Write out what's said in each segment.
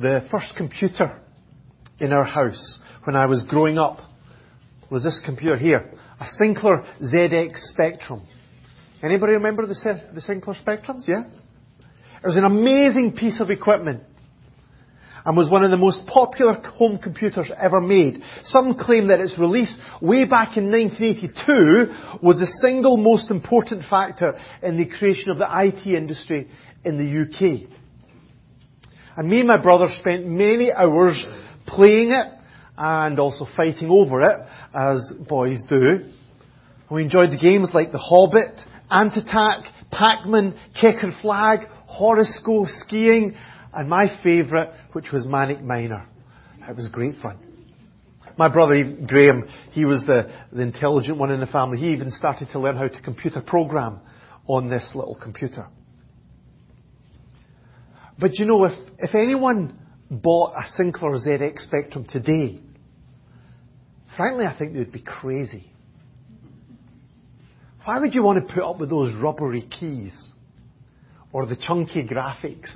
the first computer in our house when I was growing up was this computer here, a Sinclair ZX Spectrum. Anybody remember the, the Sinclair Spectrums? Yeah? It was an amazing piece of equipment and was one of the most popular home computers ever made. Some claim that its release way back in 1982 was the single most important factor in the creation of the IT industry in the UK. And me and my brother spent many hours playing it and also fighting over it, as boys do. We enjoyed the games like The Hobbit, Ant Attack, Pac-Man, Chequered Flag, Horace Goes Skiing, and my favourite, which was Manic Miner. It was great fun. My brother Graham, he was the, the intelligent one in the family. He even started to learn how to computer program on this little computer. But you know, if, if anyone bought a Sinclair ZX Spectrum today, frankly, I think they'd be crazy. Why would you want to put up with those rubbery keys? Or the chunky graphics?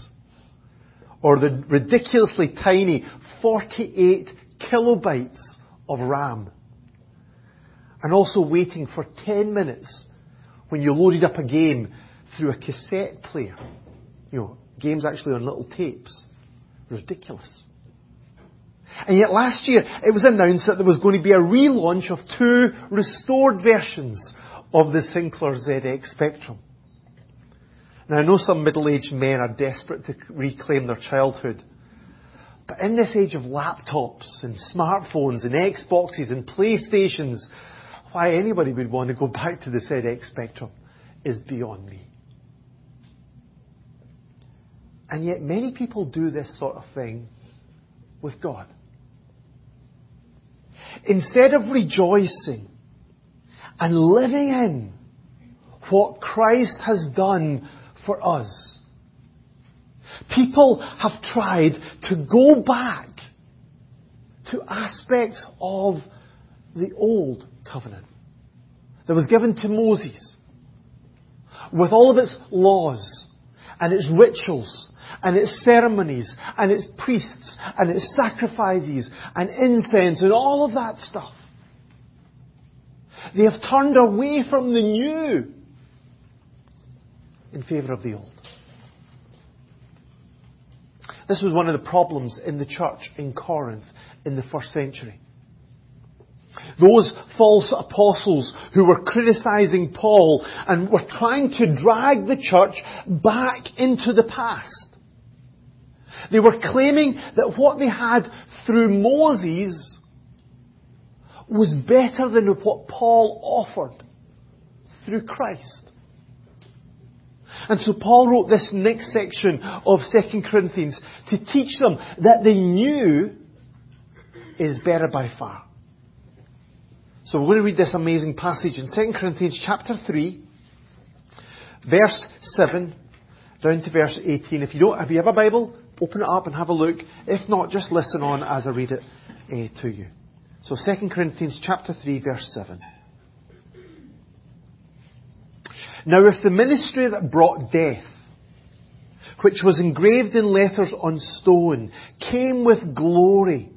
or the ridiculously tiny 48 kilobytes of RAM. And also waiting for 10 minutes when you loaded up a game through a cassette player. You know, games actually on little tapes. Ridiculous. And yet last year it was announced that there was going to be a relaunch of two restored versions of the Sinclair ZX Spectrum. Now I know some middle-aged men are desperate to reclaim their childhood. But in this age of laptops and smartphones and Xboxes and PlayStations, why anybody would want to go back to the ZX Spectrum is beyond me. And yet many people do this sort of thing with God. Instead of rejoicing and living in what Christ has done for us. People have tried to go back to aspects of the old covenant that was given to Moses with all of its laws and its rituals and its ceremonies and its priests and its sacrifices and incense and all of that stuff. They have turned away from the new in favour of the old. This was one of the problems in the church in Corinth in the first century. Those false apostles who were criticizing Paul and were trying to drag the church back into the past. They were claiming that what they had through Moses was better than what Paul offered through Christ. And so Paul wrote this next section of 2 Corinthians to teach them that the new is better by far. So we're going to read this amazing passage in 2 Corinthians chapter 3, verse 7, down to verse 18. If you don't, you have a Bible, open it up and have a look. If not, just listen on as I read it uh, to you. So 2 Corinthians chapter 3, verse 7. Now if the ministry that brought death, which was engraved in letters on stone, came with glory,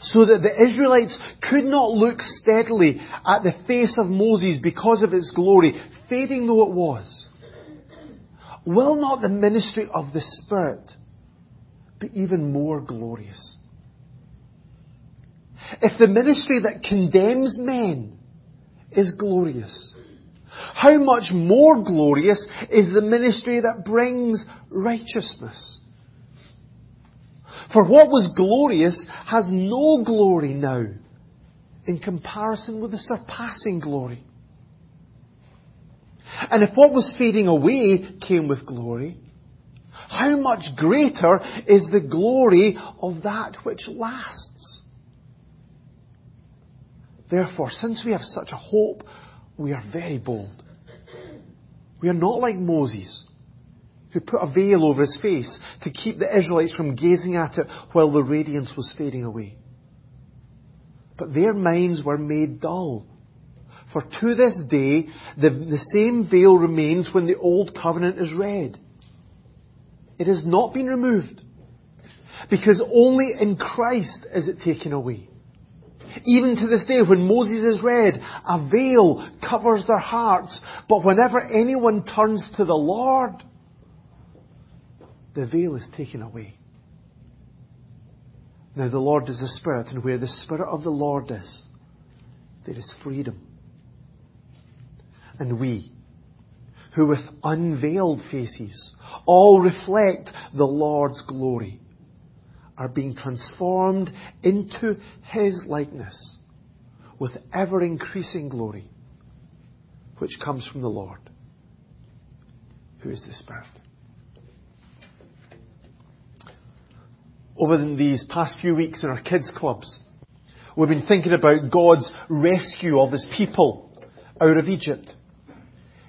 so that the Israelites could not look steadily at the face of Moses because of its glory, fading though it was, will not the ministry of the Spirit be even more glorious? If the ministry that condemns men is glorious, how much more glorious is the ministry that brings righteousness? For what was glorious has no glory now in comparison with the surpassing glory. And if what was fading away came with glory, how much greater is the glory of that which lasts? Therefore, since we have such a hope, we are very bold. We are not like Moses, who put a veil over his face to keep the Israelites from gazing at it while the radiance was fading away. But their minds were made dull. For to this day, the, the same veil remains when the Old Covenant is read. It has not been removed. Because only in Christ is it taken away. Even to this day, when Moses is read, a veil covers their hearts. But whenever anyone turns to the Lord, the veil is taken away. Now the Lord is the Spirit, and where the Spirit of the Lord is, there is freedom. And we, who with unveiled faces all reflect the Lord's glory, are being transformed into His likeness with ever increasing glory, which comes from the Lord, who is the Spirit. Over these past few weeks in our kids' clubs, we've been thinking about God's rescue of His people out of Egypt.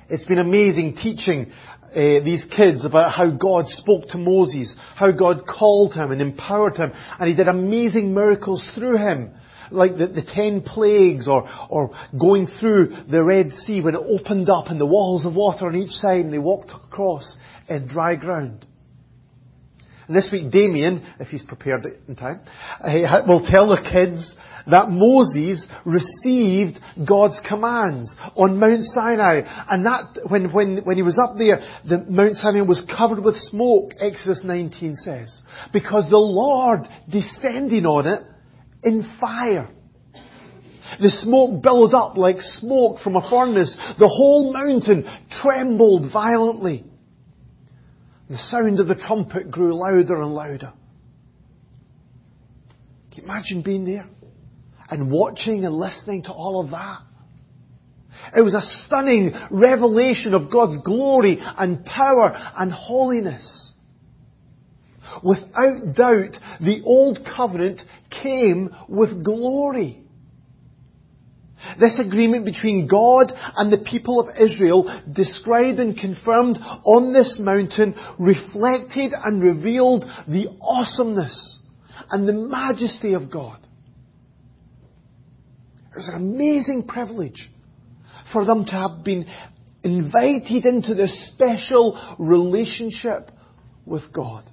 It's been amazing teaching uh, these kids about how God spoke to Moses, how God called him and empowered him, and he did amazing miracles through him, like the, the ten plagues or, or going through the Red Sea when it opened up and the walls of water on each side and they walked across in dry ground. And this week Damien, if he's prepared in time, uh, will tell the kids that Moses received God's commands on Mount Sinai. And that, when, when, when he was up there, the Mount Sinai was covered with smoke, Exodus 19 says. Because the Lord descending on it in fire. The smoke billowed up like smoke from a furnace. The whole mountain trembled violently. The sound of the trumpet grew louder and louder. Can you imagine being there? And watching and listening to all of that. It was a stunning revelation of God's glory and power and holiness. Without doubt, the Old Covenant came with glory. This agreement between God and the people of Israel, described and confirmed on this mountain, reflected and revealed the awesomeness and the majesty of God. It was an amazing privilege for them to have been invited into this special relationship with God.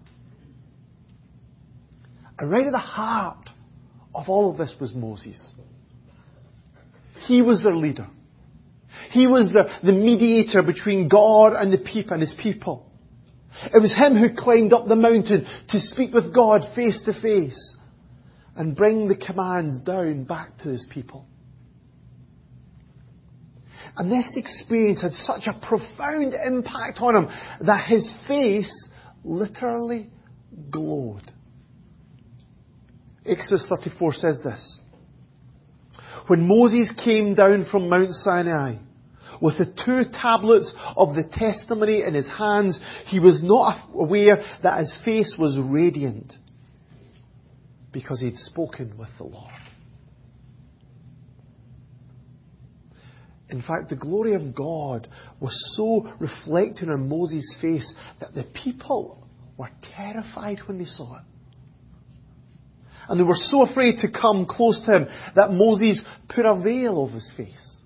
And right at the heart of all of this was Moses. He was their leader. He was the, the mediator between God and the people and his people. It was him who climbed up the mountain to speak with God face to face and bring the commands down back to his people. And this experience had such a profound impact on him that his face literally glowed. Exodus 34 says this. When Moses came down from Mount Sinai with the two tablets of the testimony in his hands, he was not aware that his face was radiant because he'd spoken with the Lord. In fact, the glory of God was so reflected on Moses' face that the people were terrified when they saw it. And they were so afraid to come close to him that Moses put a veil over his face.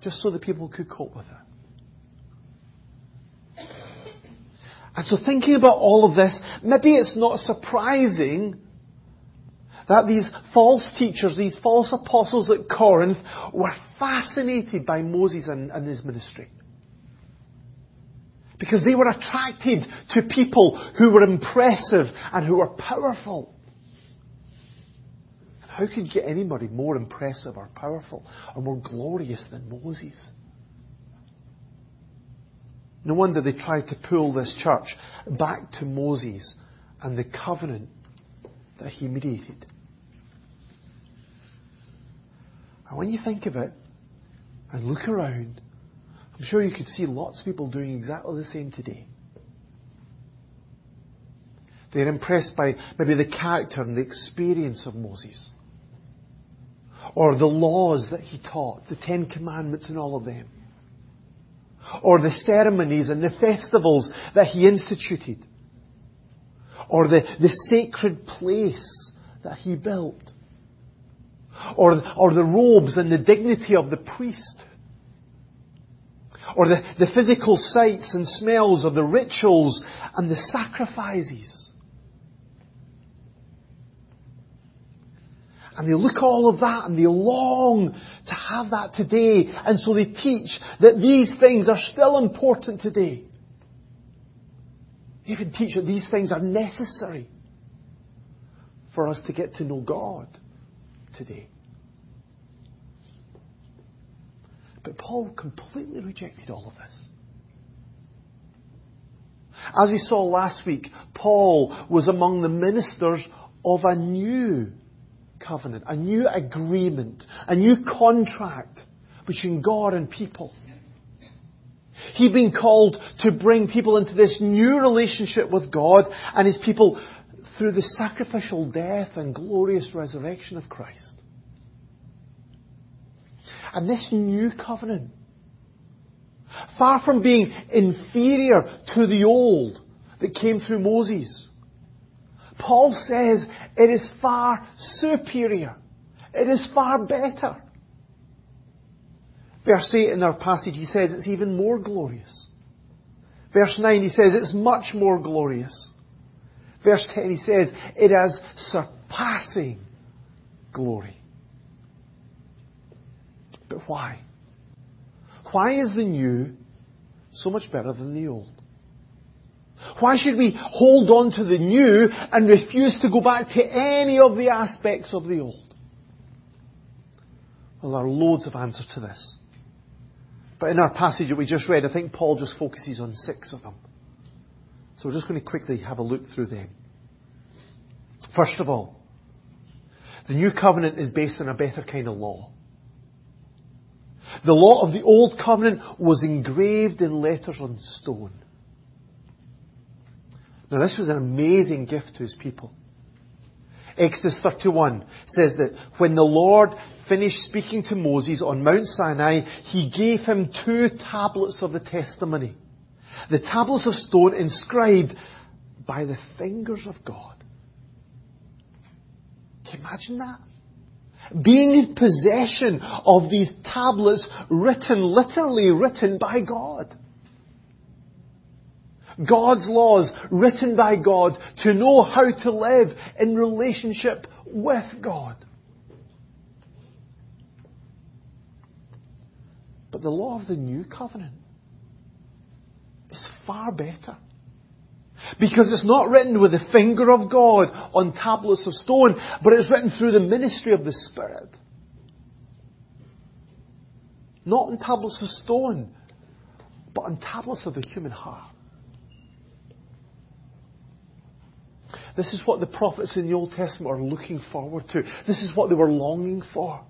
Just so the people could cope with it. And so thinking about all of this, maybe it's not surprising that these false teachers, these false apostles at Corinth were fascinated by Moses and, and his ministry. Because they were attracted to people who were impressive and who were powerful. And how could get anybody more impressive or powerful or more glorious than Moses? No wonder they tried to pull this church back to Moses and the covenant that he mediated. And when you think of it and look around, I'm sure you could see lots of people doing exactly the same today. They're impressed by maybe the character and the experience of Moses. Or the laws that he taught, the Ten Commandments and all of them. Or the ceremonies and the festivals that he instituted. Or the, the sacred place that he built or, or the robes and the dignity of the priest, or the, the physical sights and smells of the rituals and the sacrifices. And they look all of that and they long to have that today. And so they teach that these things are still important today. They even teach that these things are necessary for us to get to know God today. But Paul completely rejected all of this. As we saw last week, Paul was among the ministers of a new covenant, a new agreement, a new contract between God and people. He'd been called to bring people into this new relationship with God and His people through the sacrificial death and glorious resurrection of Christ. And this new covenant, far from being inferior to the old that came through Moses, Paul says it is far superior. It is far better. Verse 8 in our passage, he says it's even more glorious. Verse 9, he says it's much more glorious. Verse 10, he says it has surpassing glory. But why? Why is the new so much better than the old? Why should we hold on to the new and refuse to go back to any of the aspects of the old? Well, there are loads of answers to this. But in our passage that we just read, I think Paul just focuses on six of them. So we're just going to quickly have a look through them. First of all, the new covenant is based on a better kind of law. The law of the old covenant was engraved in letters on stone. Now this was an amazing gift to his people. Exodus 31 says that when the Lord finished speaking to Moses on Mount Sinai, he gave him two tablets of the testimony. The tablets of stone inscribed by the fingers of God. Can you imagine that? Being in possession of these tablets written, literally written by God. God's laws written by God to know how to live in relationship with God. But the law of the new covenant far better. Because it's not written with the finger of God on tablets of stone, but it's written through the ministry of the Spirit. Not on tablets of stone, but on tablets of the human heart. This is what the prophets in the Old Testament are looking forward to. This is what they were longing for.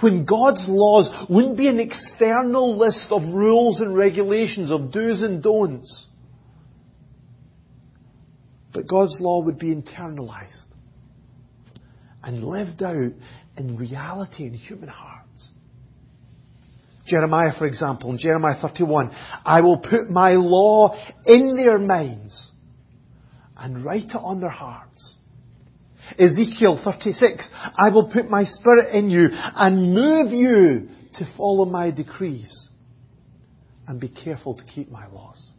When God's laws wouldn't be an external list of rules and regulations, of do's and don'ts, but God's law would be internalized and lived out in reality in human hearts. Jeremiah, for example, in Jeremiah 31, I will put my law in their minds and write it on their hearts. Ezekiel 36, I will put my spirit in you and move you to follow my decrees and be careful to keep my laws.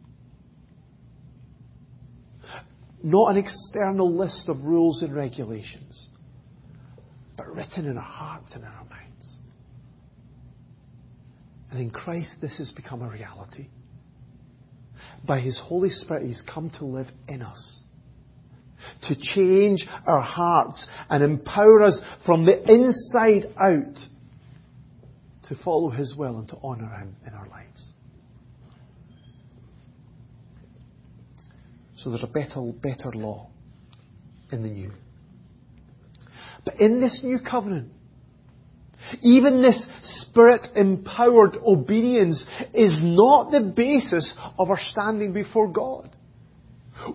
Not an external list of rules and regulations, but written in our hearts and in our minds. And in Christ, this has become a reality. By His Holy Spirit, He's come to live in us to change our hearts and empower us from the inside out to follow His will and to honour Him in our lives. So there's a better, better law in the new. But in this new covenant, even this spirit empowered obedience is not the basis of our standing before God.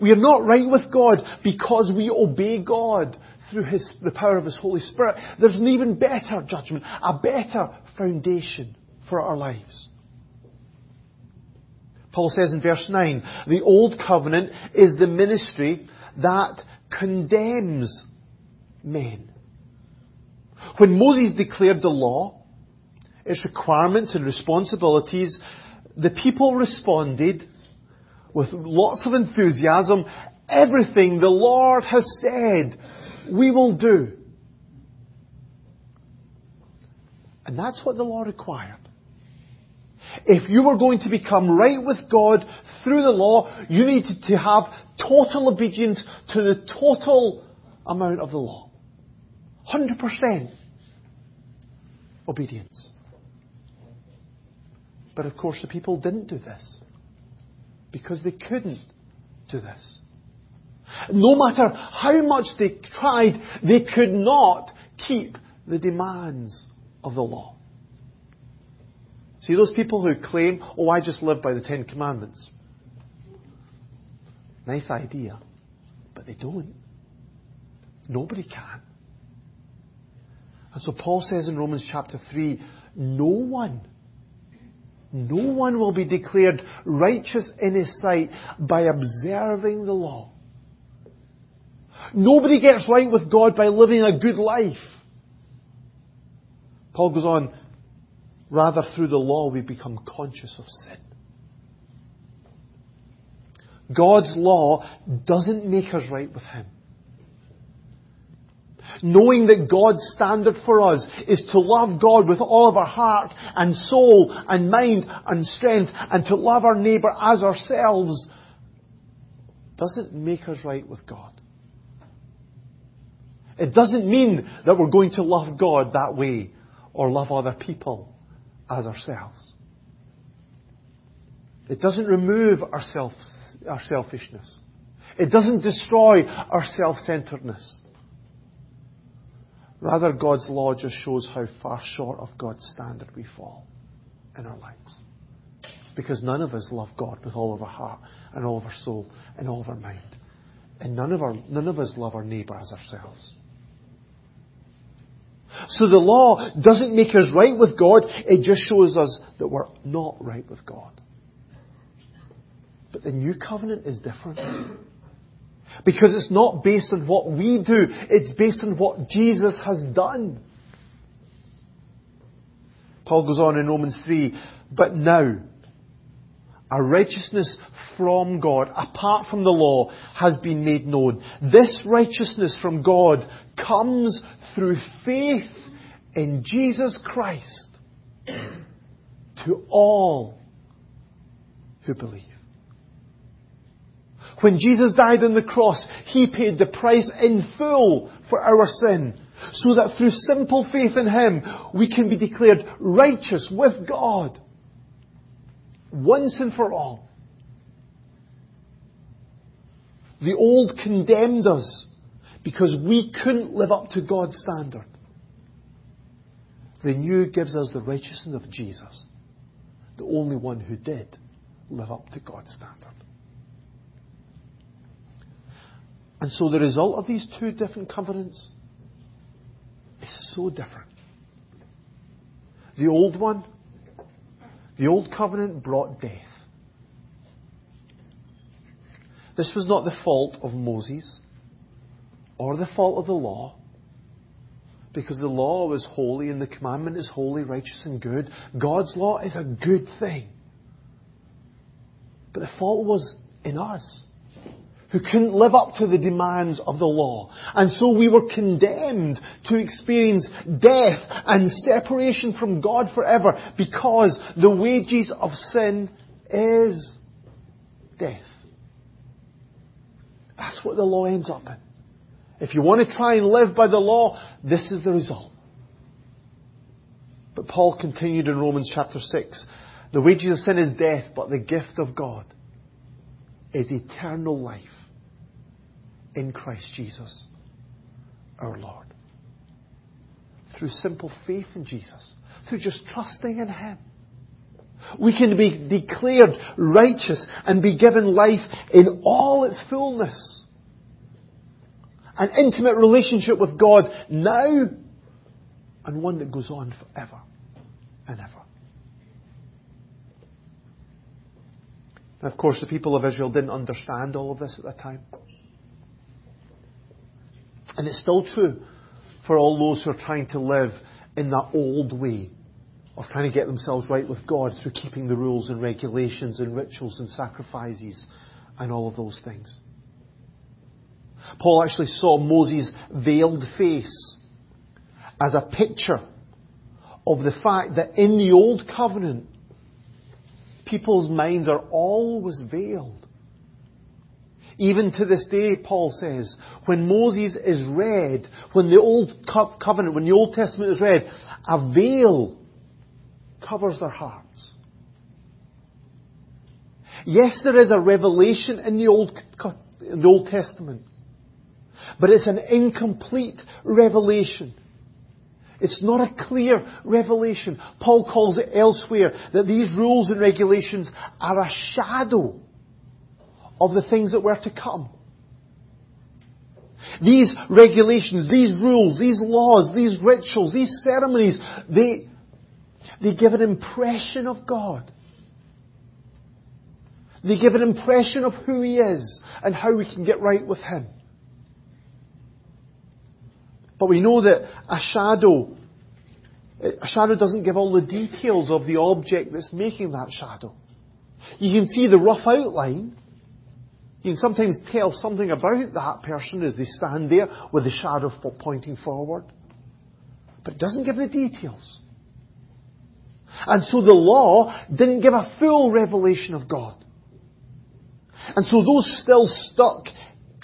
We are not right with God because we obey God through his, the power of His Holy Spirit. There's an even better judgment, a better foundation for our lives. Paul says in verse 9, the old covenant is the ministry that condemns men. When Moses declared the law, its requirements and responsibilities, the people responded with lots of enthusiasm, everything the Lord has said we will do. And that's what the law required. If you were going to become right with God through the law, you needed to have total obedience to the total amount of the law. 100% obedience. But of course, the people didn't do this because they couldn't do this. No matter how much they tried, they could not keep the demands of the law. See, those people who claim, oh, I just live by the Ten Commandments. Nice idea, but they don't. Nobody can. And so Paul says in Romans chapter 3, no one, no one will be declared righteous in his sight by observing the law. Nobody gets right with God by living a good life. Paul goes on, rather through the law we become conscious of sin. God's law doesn't make us right with Him. Knowing that God's standard for us is to love God with all of our heart and soul and mind and strength and to love our neighbour as ourselves doesn't make us right with God. It doesn't mean that we're going to love God that way or love other people as ourselves. It doesn't remove our, self, our selfishness. It doesn't destroy our self-centeredness. Rather, God's law just shows how far short of God's standard we fall in our lives. Because none of us love God with all of our heart and all of our soul and all of our mind. And none of, our, none of us love our neighbour as ourselves. So the law doesn't make us right with God, it just shows us that we're not right with God. But the new covenant is different. Because it's not based on what we do, it's based on what Jesus has done. Paul goes on in Romans 3, but now, our righteousness from God, apart from the law, has been made known. This righteousness from God comes through faith in Jesus Christ to all who believe. When Jesus died on the cross, He paid the price in full for our sin, so that through simple faith in Him, we can be declared righteous with God, once and for all. The old condemned us because we couldn't live up to God's standard. The new gives us the righteousness of Jesus, the only one who did live up to God's standard. And so the result of these two different covenants is so different. The old one, the old covenant brought death. This was not the fault of Moses or the fault of the law, because the law was holy and the commandment is holy, righteous, and good. God's law is a good thing. But the fault was in us, who couldn't live up to the demands of the law. And so we were condemned to experience death and separation from God forever because the wages of sin is death. That's what the law ends up in. If you want to try and live by the law, this is the result. But Paul continued in Romans chapter 6 the wages of sin is death, but the gift of God is eternal life in Christ Jesus, our Lord. Through simple faith in Jesus, through just trusting in Him. We can be declared righteous and be given life in all its fullness an intimate relationship with God now and one that goes on forever and ever. Of course, the people of Israel didn't understand all of this at the time. And it's still true for all those who are trying to live in that old way of trying to get themselves right with God through keeping the rules and regulations and rituals and sacrifices and all of those things. Paul actually saw Moses' veiled face as a picture of the fact that in the Old Covenant, people's minds are always veiled. Even to this day, Paul says, when Moses is read, when the Old Covenant, when the Old Testament is read, a veil covers their hearts. Yes, there is a revelation in the Old, in the Old Testament, but it's an incomplete revelation. It's not a clear revelation. Paul calls it elsewhere that these rules and regulations are a shadow of the things that were to come. These regulations, these rules, these laws, these rituals, these ceremonies, they, they give an impression of God. They give an impression of who He is and how we can get right with Him. But we know that a shadow, a shadow doesn't give all the details of the object that's making that shadow. You can see the rough outline, you can sometimes tell something about that person as they stand there with the shadow pointing forward. But it doesn't give the details. And so the law didn't give a full revelation of God. And so those still stuck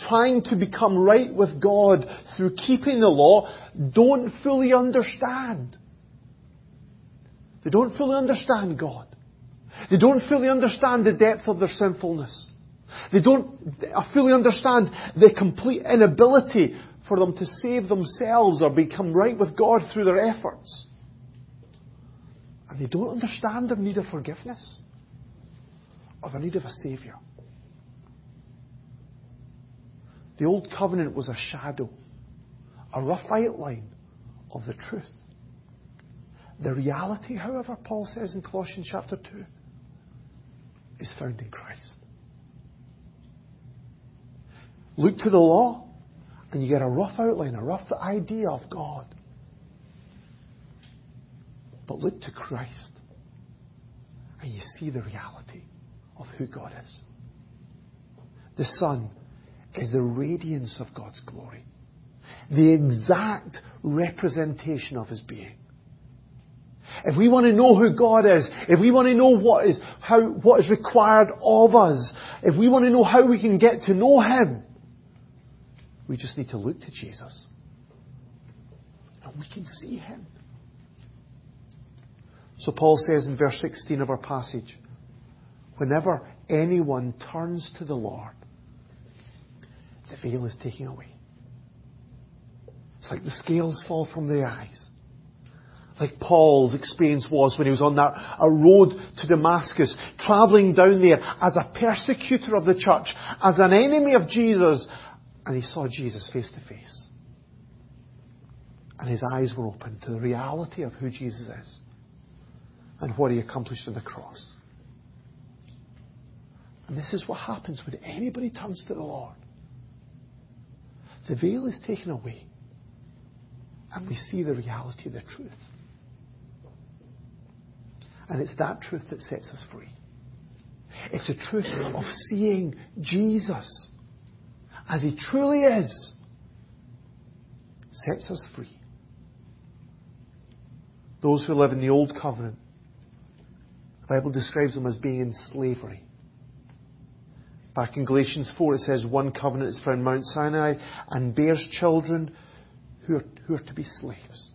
trying to become right with God through keeping the law don't fully understand. They don't fully understand God. They don't fully understand the depth of their sinfulness. They don't fully understand the complete inability for them to save themselves or become right with God through their efforts. And they don't understand their need of forgiveness or their need of a Saviour. The Old Covenant was a shadow, a rough outline of the truth. The reality, however, Paul says in Colossians chapter 2, is found in Christ. Look to the law, and you get a rough outline, a rough idea of God. But look to Christ, and you see the reality of who God is. The Son is the radiance of God's glory, the exact representation of His being. If we want to know who God is, if we want to know what is, how, what is required of us, if we want to know how we can get to know Him, we just need to look to Jesus. And we can see him. So Paul says in verse 16 of our passage, whenever anyone turns to the Lord, the veil is taken away. It's like the scales fall from the eyes. Like Paul's experience was when he was on that a road to Damascus, traveling down there as a persecutor of the church, as an enemy of Jesus, and he saw Jesus face to face. And his eyes were opened to the reality of who Jesus is and what he accomplished on the cross. And this is what happens when anybody turns to the Lord. The veil is taken away, and we see the reality the truth. And it's that truth that sets us free. It's the truth of seeing Jesus as He truly is, sets us free. Those who live in the Old Covenant, the Bible describes them as being in slavery. Back in Galatians 4, it says, One covenant is found Mount Sinai and bears children who are, who are to be slaves.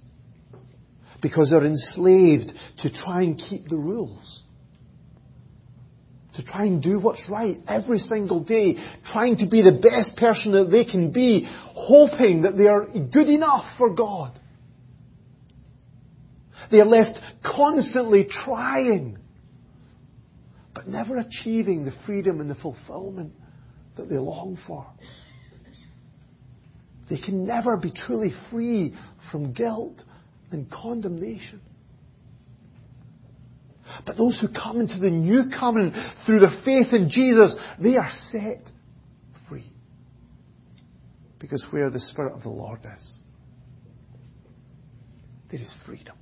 Because they're enslaved to try and keep the rules to try and do what's right every single day, trying to be the best person that they can be, hoping that they are good enough for God. They are left constantly trying, but never achieving the freedom and the fulfillment that they long for. They can never be truly free from guilt and condemnation. But those who come into the new covenant through their faith in Jesus, they are set free. Because where the Spirit of the Lord is, there is freedom.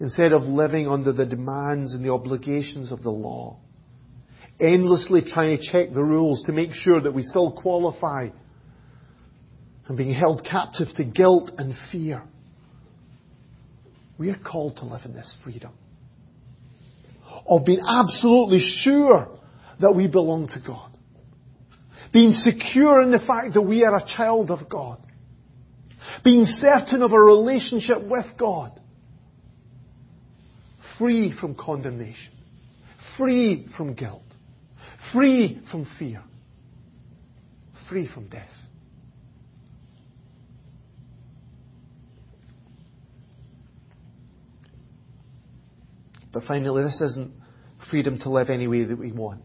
Instead of living under the demands and the obligations of the law, endlessly trying to check the rules to make sure that we still qualify, and being held captive to guilt and fear We are called to live in this freedom of being absolutely sure that we belong to God. Being secure in the fact that we are a child of God. Being certain of a relationship with God. Free from condemnation. Free from guilt. Free from fear. Free from death. But finally, this isn't freedom to live any way that we want.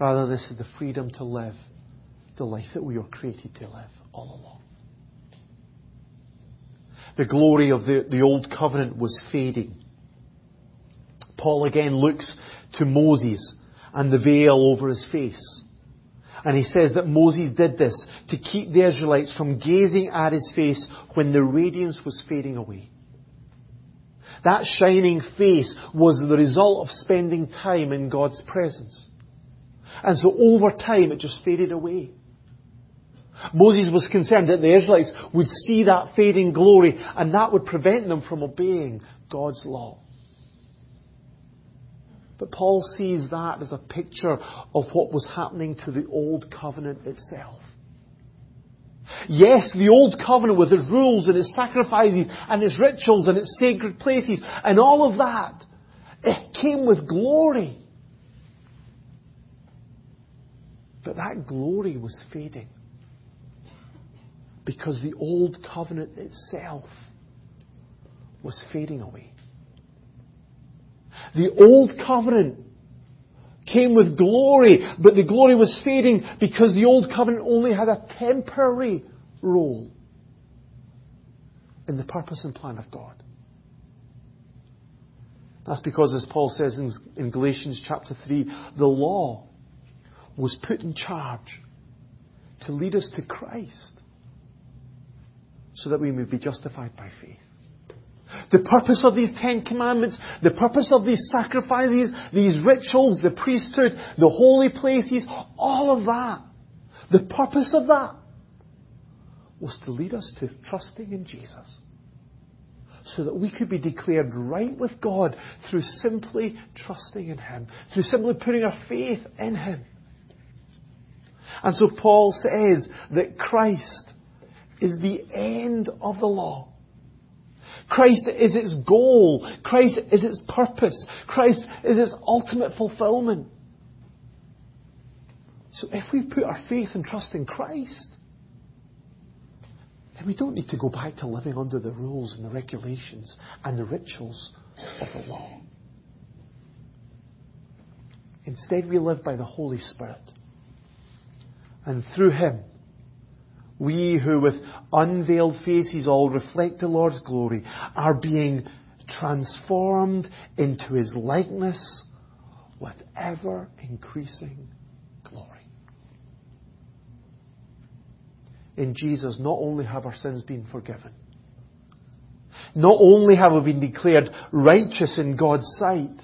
Rather, this is the freedom to live the life that we were created to live all along. The glory of the, the old covenant was fading. Paul again looks to Moses and the veil over his face. And he says that Moses did this to keep the Israelites from gazing at his face when the radiance was fading away. That shining face was the result of spending time in God's presence. And so over time it just faded away. Moses was concerned that the Israelites would see that fading glory and that would prevent them from obeying God's law. But Paul sees that as a picture of what was happening to the old covenant itself. Yes, the old covenant with its rules and its sacrifices and its rituals and its sacred places and all of that, it came with glory. But that glory was fading. Because the old covenant itself was fading away. The old covenant came with glory, but the glory was fading because the old covenant only had a temporary role in the purpose and plan of God. That's because, as Paul says in, in Galatians chapter 3, the law was put in charge to lead us to Christ so that we may be justified by faith. The purpose of these Ten Commandments, the purpose of these sacrifices, these rituals, the priesthood, the holy places, all of that, the purpose of that was to lead us to trusting in Jesus. So that we could be declared right with God through simply trusting in Him, through simply putting our faith in Him. And so Paul says that Christ is the end of the law. Christ is its goal. Christ is its purpose. Christ is its ultimate fulfillment. So if we put our faith and trust in Christ, then we don't need to go back to living under the rules and the regulations and the rituals of the law. Instead, we live by the Holy Spirit. And through Him, we who with unveiled faces all reflect the Lord's glory are being transformed into His likeness with ever increasing glory. In Jesus, not only have our sins been forgiven, not only have we been declared righteous in God's sight,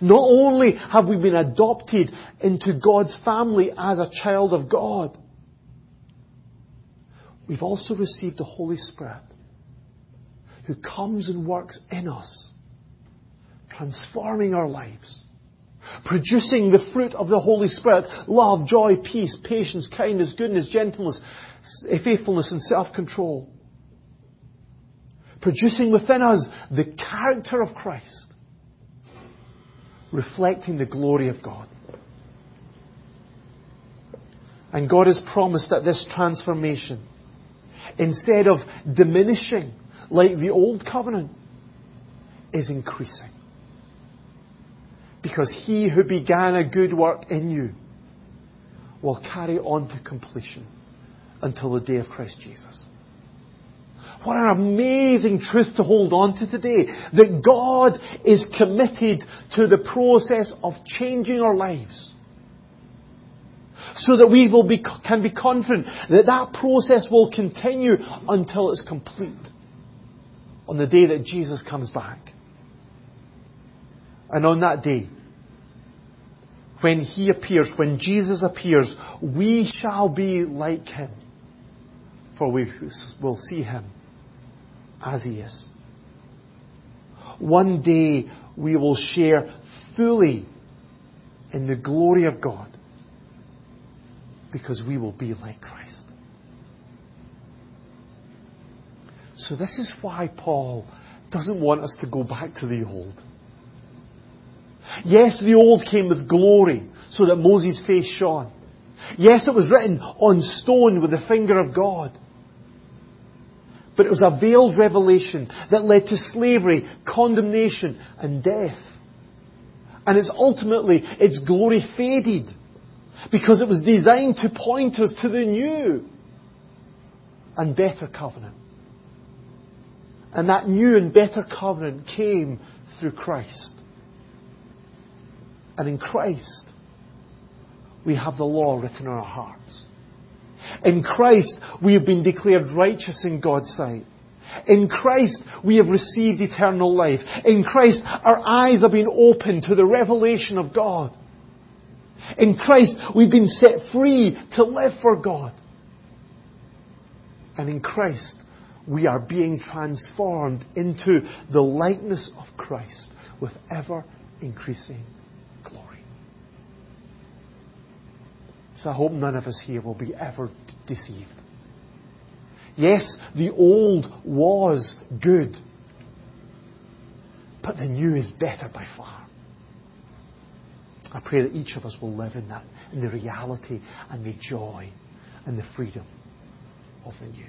not only have we been adopted into God's family as a child of God, we've also received the Holy Spirit who comes and works in us, transforming our lives, producing the fruit of the Holy Spirit love, joy, peace, patience, kindness, goodness, gentleness, faithfulness, and self control. Producing within us the character of Christ, reflecting the glory of God. And God has promised that this transformation instead of diminishing like the old covenant, is increasing. Because he who began a good work in you will carry on to completion until the day of Christ Jesus. What an amazing truth to hold on to today. That God is committed to the process of changing our lives so that we will be, can be confident that that process will continue until it's complete on the day that Jesus comes back. And on that day, when He appears, when Jesus appears, we shall be like Him, for we will see Him as He is. One day we will share fully in the glory of God because we will be like Christ. So this is why Paul doesn't want us to go back to the old. Yes, the old came with glory so that Moses' face shone. Yes, it was written on stone with the finger of God. But it was a veiled revelation that led to slavery, condemnation, and death. And it's ultimately, its glory faded because it was designed to point us to the new and better covenant. And that new and better covenant came through Christ. And in Christ, we have the law written on our hearts. In Christ, we have been declared righteous in God's sight. In Christ, we have received eternal life. In Christ, our eyes have been opened to the revelation of God. In Christ, we've been set free to live for God. And in Christ, we are being transformed into the likeness of Christ with ever increasing glory. So I hope none of us here will be ever deceived. Yes, the old was good, but the new is better by far. I pray that each of us will live in that, in the reality and the joy and the freedom of the new.